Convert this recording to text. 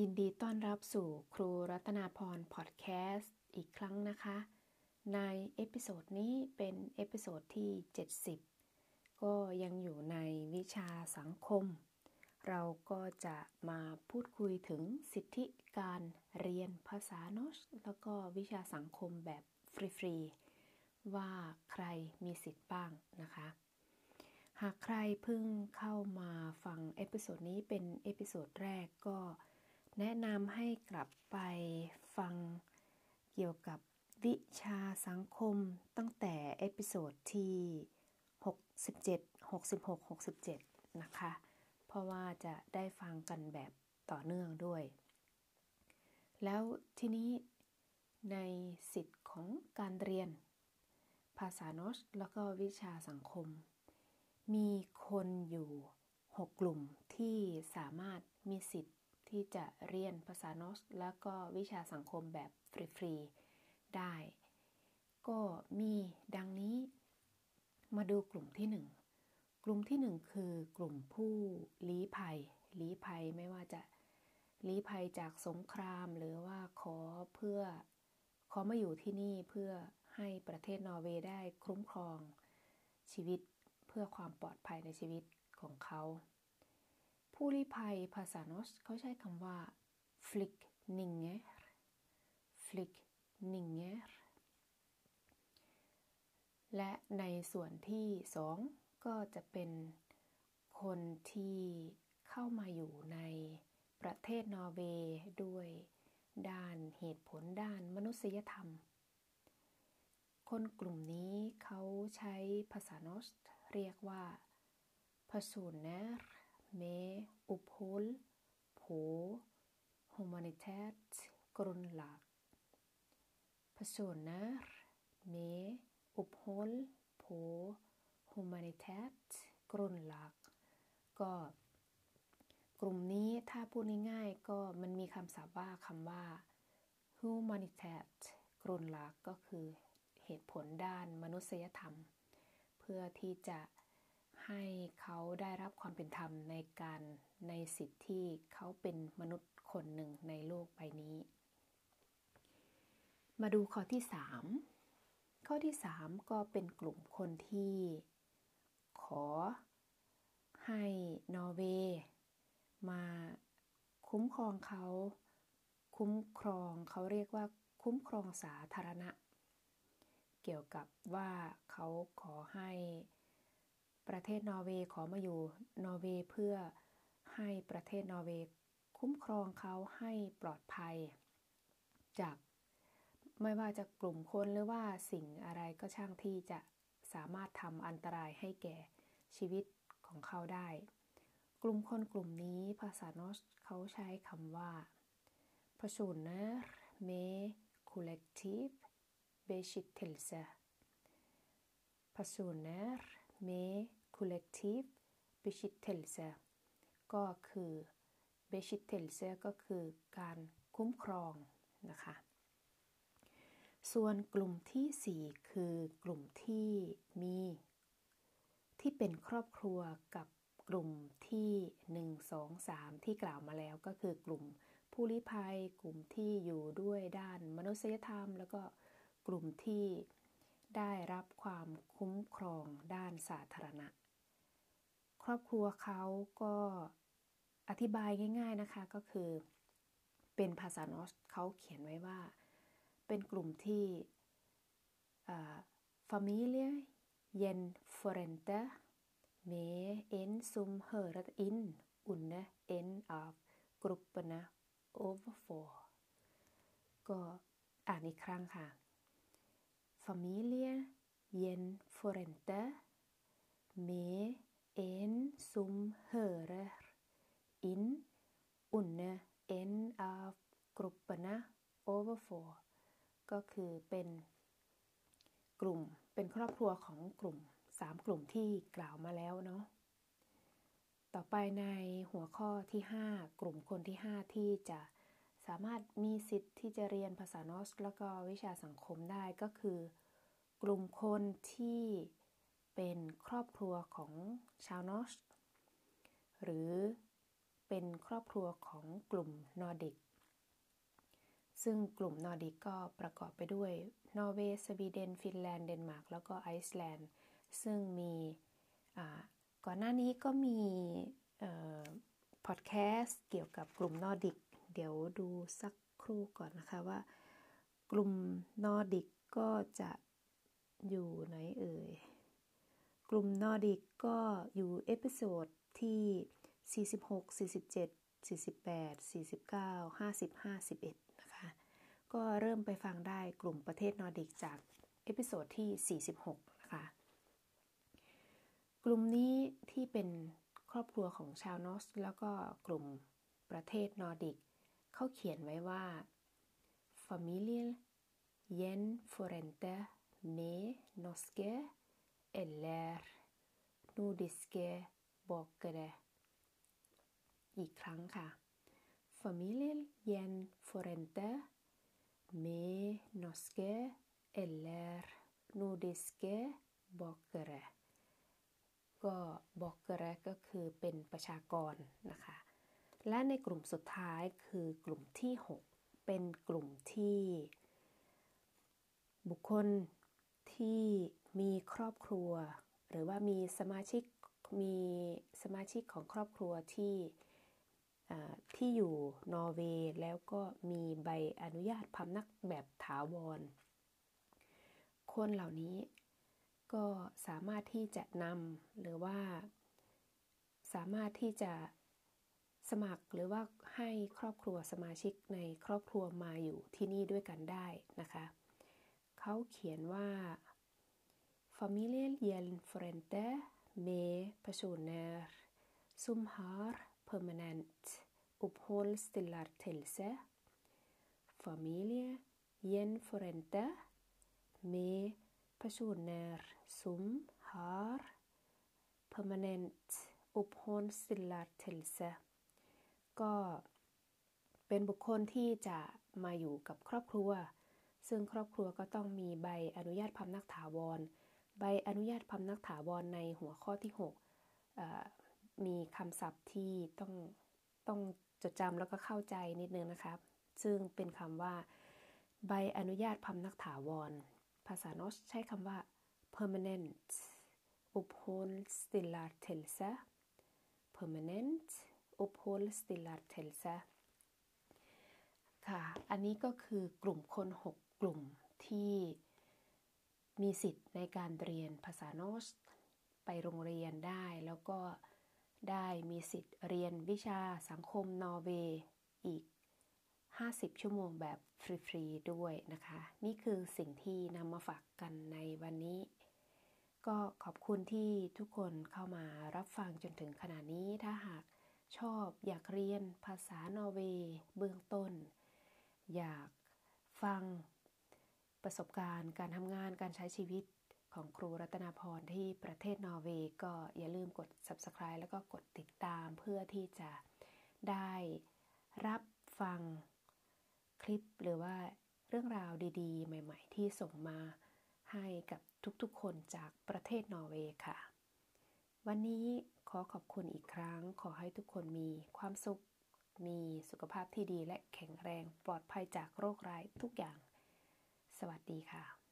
ยินดีต้อนรับสู่ครูรัตนาพรพอดแคสต์อีกครั้งนะคะ ใน episode นี้เป็น episode ที่ 70 ก็ยังอยู่ในวิชาสังคม เราก็จะมาพูดคุยถึงสิทธิการเรียนภาษา norsk แล้วก็วิชาสังคมแบบฟรีๆ ว่าใครมีสิทธิ์บ้างนะคะ หากใครเพิ่งเข้ามาฟัง episode นี้เป็น episode แรกก็ แนะนำให้กลับไปฟังเกี่ยวกับวิชาสังคมตั้งแต่ episode ที่ 67 66 67 นะคะ เพราะว่าจะได้ฟังกันแบบต่อเนื่องด้วย แล้วทีนี้ในสิทธิ์ของการเรียน ภาษาโนชแล้วก็วิชาสังคม มีคนอยู่ 6 กลุ่มที่สามารถมีสิทธิ์ ที่จะเรียนภาษาโนสแล้วก็วิชาสังคมแบบฟรีๆได้ ก็มีดังนี้ มาดูกลุ่มที่ 1 กลุ่มที่ 1 คือกลุ่มผู้ลี้ภัย ลี้ภัยไม่ว่าจะลี้ภัยจากสงครามหรือว่าขอเพื่อขอมาอยู่ที่นี่เพื่อให้ประเทศนอร์เวย์ได้คุ้มครองชีวิตเพื่อความปลอดภัยในชีวิตของเขา ผู้ลี้ภัยภาษาโนสเขาใช้คำว่า f l i k n i n g e r f l i k n i n g e r และในส่วนที่สองก็จะเป็นคนที่เข้ามาอยู่ในประเทศนอร์เวย์ด้วยด้านเหตุผลด้านมนุษยธรรม คนกลุ่มนี้เขาใช้ภาษาโนสเรียกว่า personer med opphold på humanitært grunnlag. Personer med opphold på humanitært grunnlag ก็กลุ่มนี้ถ้าพูดง่ายๆก็มันมีคำศัพท์ว่าคำว่า humanitært grundlag ก็คือเหตุผลด้านมนุษยธรรม เพื่อที่จะ ให้เขาได้รับความเป็นธรรมในการในสิทธิที่เขาเป็นมนุษย์คนหนึ่งในโลกใบนี้ มาดูข้อที่ 3 ข้อที่ 3 ก็เป็นกลุ่มคนที่ขอให้นอร์เวย์มาคุ้มครองเขา คุ้มครองเขาเรียกว่าคุ้มครองสาธารณะ เกี่ยวกับว่าเขาขอให้ ประเทศนอร์เวย์ขอมาอยู่นอร์เวย์เพื่อให้ประเทศนอร์เวย์คุ้มครองเขาให้ปลอดภัย จากไม่ว่าจะกลุ่มคนหรือว่าสิ่งอะไรก็ช่างที่จะสามารถทำอันตรายให้แก่ชีวิตของเขาได้ กลุ่มคนกลุ่มนี้ภาษาโนสเขาใช้คำว่า personer med kollektiv beskyttelse personer med kollektiv beskyttelse ก็คือ beskyttelse ก็คือการคุ้มครองนะคะ ส่วนกลุ่มที่ 4 คือกลุ่มที่มี ที่เป็นครอบครัวกับกลุ่มที่ 1 2 3 ที่กล่าวมาแล้วก็คือกลุ่มผู้ลี้ภัย กลุ่มที่อยู่ด้วยด้านมนุษยธรรม แล้วก็กลุ่มที่ ได้รับความคุ้มครองด้านสาธารณะ ครอบครัวเขาก็อธิบายง่าย ๆนะคะก็คือ เป็นภาษาโนสเขาเขียนไว้ว่า เป็นกลุ่มที่ familie jen forente me en som hører inn under en av gruppene overfor ก็อ่านอีกครั้งค่ะ familie gjenforente med en som hører inn under en av gruppene overfor ก็คือเป็นกลุ่มเป็นครอบครัวของกลุ่มสามกลุ่มที่กล่าวมาแล้วเนาะต่อไปในหัวข้อที่ 5 กลุ่มคนที่ 5 ที่จะ สามารถมีสิทธิ์ที่จะเรียนภาษา norsk แล้วก็วิชาสังคมได้ก็คือ กลุ่มคนที่เป็นครอบครัวของชาว norsk หรือเป็นครอบครัวของกลุ่มนอร์ดิก ซึ่งกลุ่มนอร์ดิกก็ประกอบไปด้วย นอร์เวย์ สวีเดน ฟินแลนด์ เดนมาร์ก แล้วก็ไอซ์แลนด์ ซึ่งมีก่อนหน้านี้ก็มีพอดแคสต์เกี่ยวกับกลุ่มนอร์ดิก เดี๋ยวดูสักครู่ก่อนนะคะว่า กลุ่มนอร์ดิกก็จะอยู่ไหนเอ่ย กลุ่มนอร์ดิกก็อยู่ episode ที่ 46 47 48 49 50 51 นะคะ ก็เริ่มไปฟังได้กลุ่มประเทศนอร์ดิกจากepisode ที่ 46 นะคะ กลุ่มนี้ที่เป็นครอบครัวของชาว norsk แล้วก็กลุ่มประเทศนอร์ดิก เขาเขียนไว้ว่า Familiegjenforente med norske eller nordiske borgere อีกครั้งค่ะ Familien gjenforente med norske eller nordiske borgere ก็บอกกระก็คือเป็นประชากรนะคะ และในกลุ่มสุดท้ายคือกลุ่มที่ 6 เป็นกลุ่มที่ บุคคลที่มีครอบครัว หรือว่ามีสมาชิกมีสมาชิกของครอบครัวที่ที่อยู่นอร์เวย์แล้วก็มีใบอนุญาตพำนักแบบถาวร คนเหล่านี้ก็สามารถที่จะนำหรือว่าสามารถที่จะ สมัครหรือว่าให้ครอบครัวสมาชิกในครอบครัวมาอยู่ที่นี่ด้วยกันได้นะคะ เขาเขียนว่า Familien gjenforente med personer som har permanent oppholdstillatelse. Familie gjenforente med personer som har permanent oppholdstillatelse ก็เป็นบุคคลที่จะมาอยู่กับครอบครัว ซึ่งครอบครัวก็ต้องมีใบอนุญาตพำนักถาวร ใบอนุญาตพำนักถาวรในหัวข้อที่6มีคำศัพท์ที่ต้องต้องจดจำแล้วก็เข้าใจนิดนึงนะครับ ซึ่งเป็นคำว่า ใบอนุญาตพำนักถาวร ภาษาโนสใช้คำว่า permanent uppehållstilllatelse permanent uppehållstilllatelse ค่ะ อันนี้ก็คือกลุ่มคน 6 กลุ่มที่มีสิทธิ์ในการเรียนภาษาโนสไปโรงเรียนได้แล้วก็ได้มีสิทธิ์เรียนวิชาสังคมนอร์เวย์อีก 50 ชั่วโมงแบบฟรีๆด้วยนะคะ นี่คือสิ่งที่นำมาฝากกันในวันนี้ ก็ขอบคุณที่ทุกคนเข้ามารับฟังจนถึงขณะนี้ถ้าหาก ชอบอยากเรียนภาษานอร์เวย์เบื้องต้น อยากฟังประสบการณ์ การทำงานการใช้ชีวิตของครูรัตนาพรที่ประเทศนอร์เวย์ก็อย่าลืมกด subscribe แล้วก็กดติดตามเพื่อที่จะได้รับฟังคลิปหรือว่าเรื่องราวดีๆ ใหม่ ๆ ที่ส่งมาให้กับทุกๆคนจากประเทศนอร์เวย์ค่ะ วันนี้ขอขอบคุณอีกครั้ง ขอให้ทุกคนมีความสุข มีสุขภาพที่ดีและแข็งแรงปลอดภัยจากโรคร้ายทุกอย่าง สวัสดีค่ะ